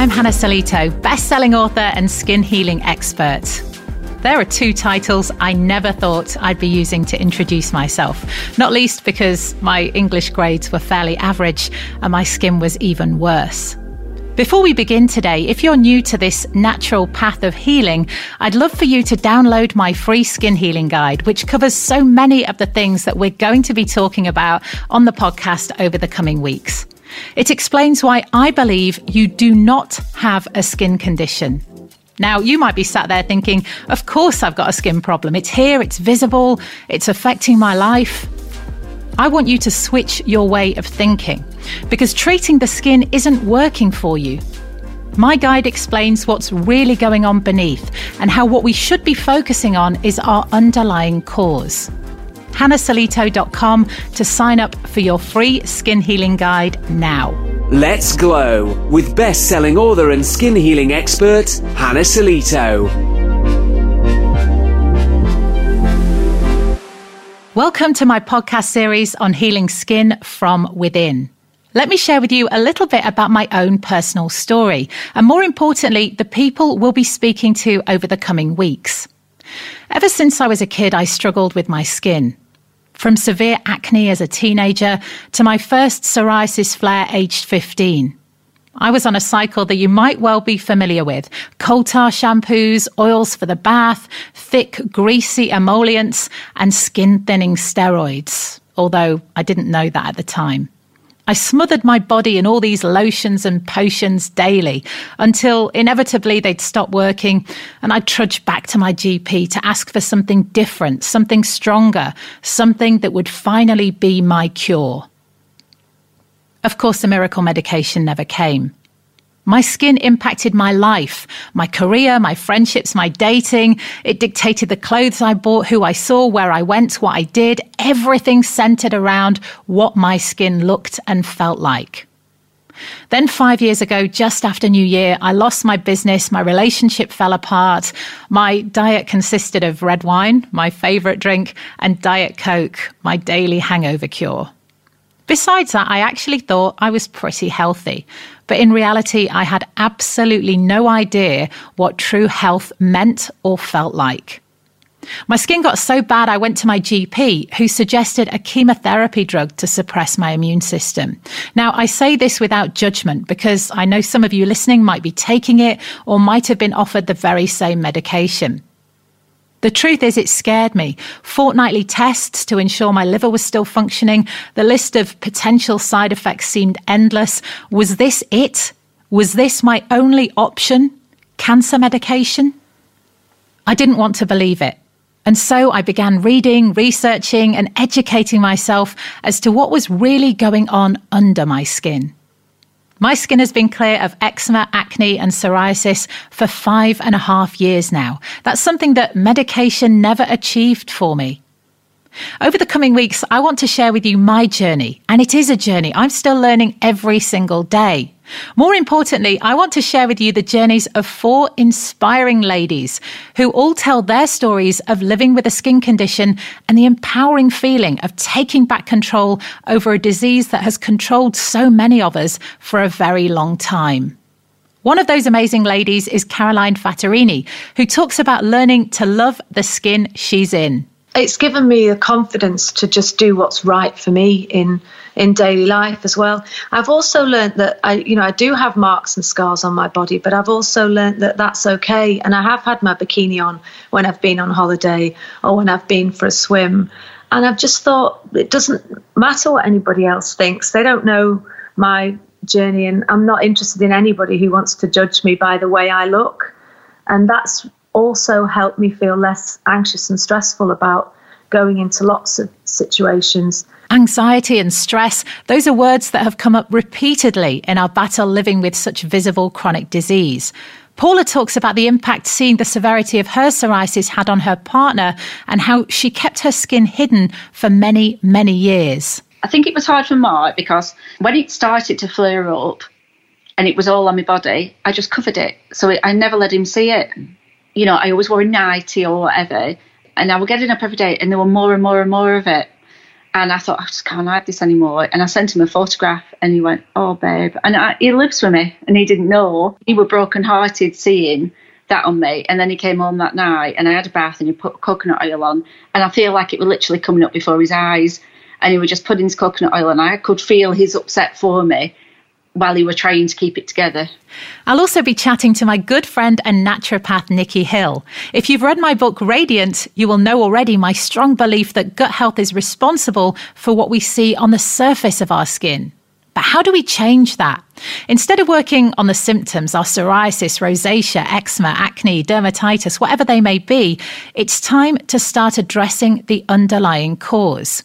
I'm Hannah Sillitoe, best-selling author and skin healing expert. There are two titles I never thought I'd be using to introduce myself, not least because my English grades were fairly average and my skin was even worse. Before we begin today, if you're new to this natural path of healing, I'd love for you to download my free skin healing guide, which covers so many of the things that we're going to be talking about on the podcast over the coming weeks. It explains why I believe you do not have a skin condition. Now, you might be sat there thinking, of course I've got a skin problem. It's here, it's visible, it's affecting my life. I want you to switch your way of thinking because treating the skin isn't working for you. My guide explains what's really going on beneath and how what we should be focusing on is our underlying cause. HannahSillitoe.com to sign up for your free skin healing guide now. Let's Glow with best selling author and skin healing expert, Hannah Sillitoe. Welcome to my podcast series on healing skin from within. Let me share with you a little bit about my own personal story, and more importantly, the people we'll be speaking to over the coming weeks. Ever since I was a kid, I struggled with my skin. From severe acne as a teenager to my first psoriasis flare aged 15. I was on a cycle that you might well be familiar with coal tar shampoos, oils for the bath, thick, greasy emollients, and skin thinning steroids, although I didn't know that at the time. I smothered my body in all these lotions and potions daily until inevitably they'd stop working and I'd trudge back to my GP to ask for something different, something stronger, something that would finally be my cure. Of course, the miracle medication never came. My skin impacted my life, my career, my friendships, my dating. It dictated the clothes I bought, who I saw, where I went, what I did. Everything centered around what my skin looked and felt like. Then, five years ago, just after New Year, I lost my business, my relationship fell apart. My diet consisted of red wine, my favorite drink, and Diet Coke, my daily hangover cure. Besides that, I actually thought I was pretty healthy. But in reality, I had absolutely no idea what true health meant or felt like. My skin got so bad, I went to my GP, who suggested a chemotherapy drug to suppress my immune system. Now, I say this without judgment because I know some of you listening might be taking it or might have been offered the very same medication. The truth is, it scared me. Fortnightly tests to ensure my liver was still functioning. The list of potential side effects seemed endless. Was this it? Was this my only option? Cancer medication? I didn't want to believe it. And so I began reading, researching, and educating myself as to what was really going on under my skin. My skin has been clear of eczema, acne, and psoriasis for five and a half years now. That's something that medication never achieved for me. Over the coming weeks, I want to share with you my journey, and it is a journey. I'm still learning every single day. More importantly, I want to share with you the journeys of four inspiring ladies who all tell their stories of living with a skin condition and the empowering feeling of taking back control over a disease that has controlled so many of us for a very long time. One of those amazing ladies is Caroline Fattorini, who talks about learning to love the skin she's in. It's given me the confidence to just do what's right for me in in daily life as well. I've also learned that I, you know, I do have marks and scars on my body, but I've also learned that that's okay. And I have had my bikini on when I've been on holiday or when I've been for a swim. And I've just thought it doesn't matter what anybody else thinks. They don't know my journey, and I'm not interested in anybody who wants to judge me by the way I look. And that's also helped me feel less anxious and stressful about going into lots of situations Anxiety and stress, those are words that have come up repeatedly in our battle living with such visible chronic disease. Paula talks about the impact seeing the severity of her psoriasis had on her partner and how she kept her skin hidden for many, many years. I think it was hard for Mark because when it started to flare up and it was all on my body, I just covered it. So I never let him see it. You know, I always wore a nightie or whatever, and I would get up every day and there were more and more and more of it And I thought, I just can't hide this anymore. And I sent him a photograph and he went, Oh, babe. And I, he lives with me and he didn't know. He was brokenhearted seeing that on me. And then he came home that night and I had a bath and he put coconut oil on. And I feel like it was literally coming up before his eyes. And he was just putting his coconut oil on. I could feel his upset for me while he were trying to keep it together. I'll also be chatting to my good friend and naturopath Nikki Hill. If you've read my book Radiant, you will know already my strong belief that gut health is responsible for what we see on the surface of our skin. But how do we change that? Instead of working on the symptoms, our psoriasis, rosacea, eczema, acne, dermatitis, whatever they may be, it's time to start addressing the underlying cause.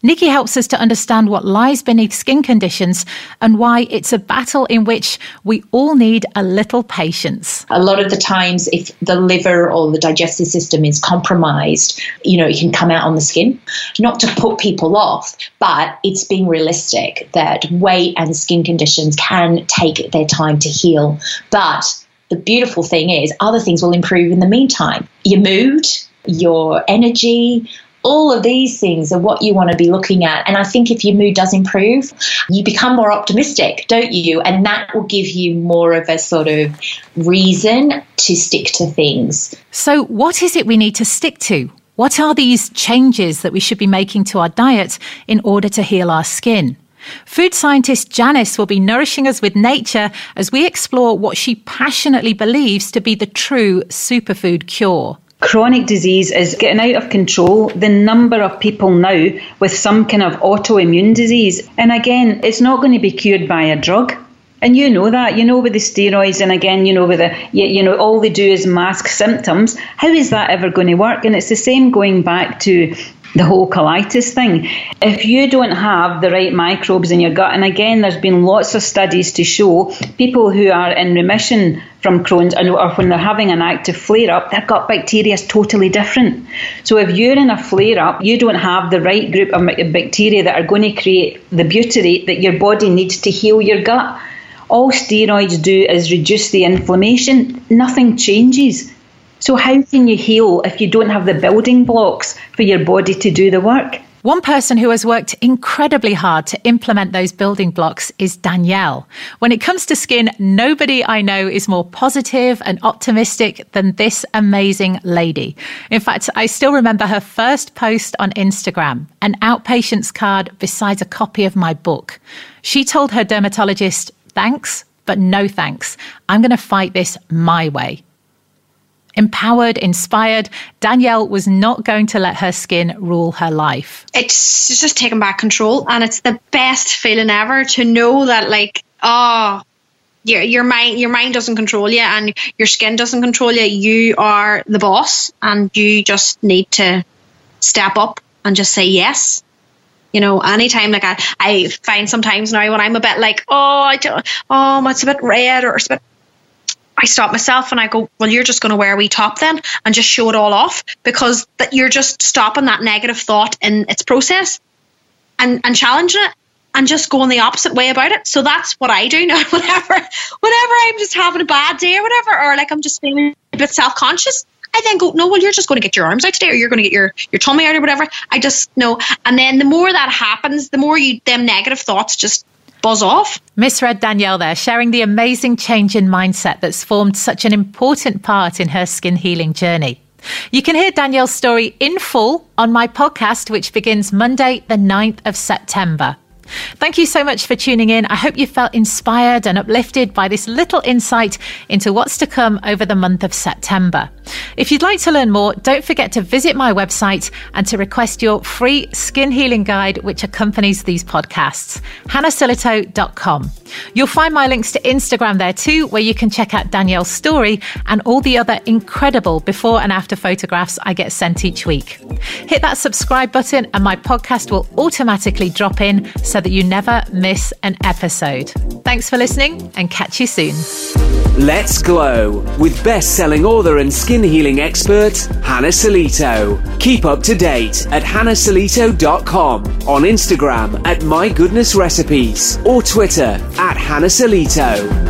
Nikki helps us to understand what lies beneath skin conditions and why it's a battle in which we all need a little patience. A lot of the times, if the liver or the digestive system is compromised, you know, it can come out on the skin. Not to put people off, but it's being realistic that weight and skin conditions can take their time to heal. But the beautiful thing is, other things will improve in the meantime. Your mood, your energy, all of these things are what you want to be looking at. And I think if your mood does improve, you become more optimistic, don't you? And that will give you more of a sort of reason to stick to things. So, what is it we need to stick to? What are these changes that we should be making to our diet in order to heal our skin? Food scientist Janice will be nourishing us with nature as we explore what she passionately believes to be the true superfood cure. Chronic disease is getting out of control. The number of people now with some kind of autoimmune disease. And again, it's not going to be cured by a drug. And you know that, you know, with the steroids, and again, you know, with the, you, you know, all they do is mask symptoms. How is that ever going to work? And it's the same going back to the whole colitis thing. If you don't have the right microbes in your gut, and again, there's been lots of studies to show people who are in remission from Crohn's and or when they're having an active flare up, their gut bacteria is totally different. So if you're in a flare up, you don't have the right group of bacteria that are going to create the butyrate that your body needs to heal your gut. All steroids do is reduce the inflammation, nothing changes. So, how can you heal if you don't have the building blocks for your body to do the work? One person who has worked incredibly hard to implement those building blocks is Danielle. When it comes to skin, nobody I know is more positive and optimistic than this amazing lady. In fact, I still remember her first post on Instagram, an outpatient's card besides a copy of my book. She told her dermatologist, Thanks, but no thanks. I'm going to fight this my way. Empowered, inspired, Danielle was not going to let her skin rule her life. It's just taking back control, and it's the best feeling ever to know that, like, oh, your your mind your mind doesn't control you, and your skin doesn't control you. You are the boss, and you just need to step up and just say yes you know, anytime like I, I find sometimes now when I'm a bit like, oh, I don't, oh, it's a bit red or it's a bit I stop myself and I go, well, you're just going to wear a wee top then and just show it all off because that you're just stopping that negative thought in its process and, and challenging it and just going the opposite way about it. So that's what I do now. Whenever, whenever I'm just having a bad day or whatever, or like I'm just feeling a bit self conscious, I then go, no, well, you're just going to get your arms out today, or you're going to get your your tummy out, or whatever. I just know, and then the more that happens, the more you them negative thoughts just buzz off. Misread Danielle there, sharing the amazing change in mindset that's formed such an important part in her skin healing journey. You can hear Danielle's story in full on my podcast, which begins Monday, the 9th of September. Thank you so much for tuning in. I hope you felt inspired and uplifted by this little insight into what's to come over the month of September. If you'd like to learn more, don't forget to visit my website and to request your free skin healing guide, which accompanies these podcasts, hannahsillitoe.com. You'll find my links to Instagram there too, where you can check out Danielle's story and all the other incredible before and after photographs I get sent each week. Hit that subscribe button, and my podcast will automatically drop in so that you never miss an episode. Thanks for listening and catch you soon. Let's Glow with best selling author and skin healing expert Hannah Sillitoe. Keep up to date at hannahsillitoe.com, on Instagram at My Goodness Recipes, or Twitter at Hannah Sillitoe.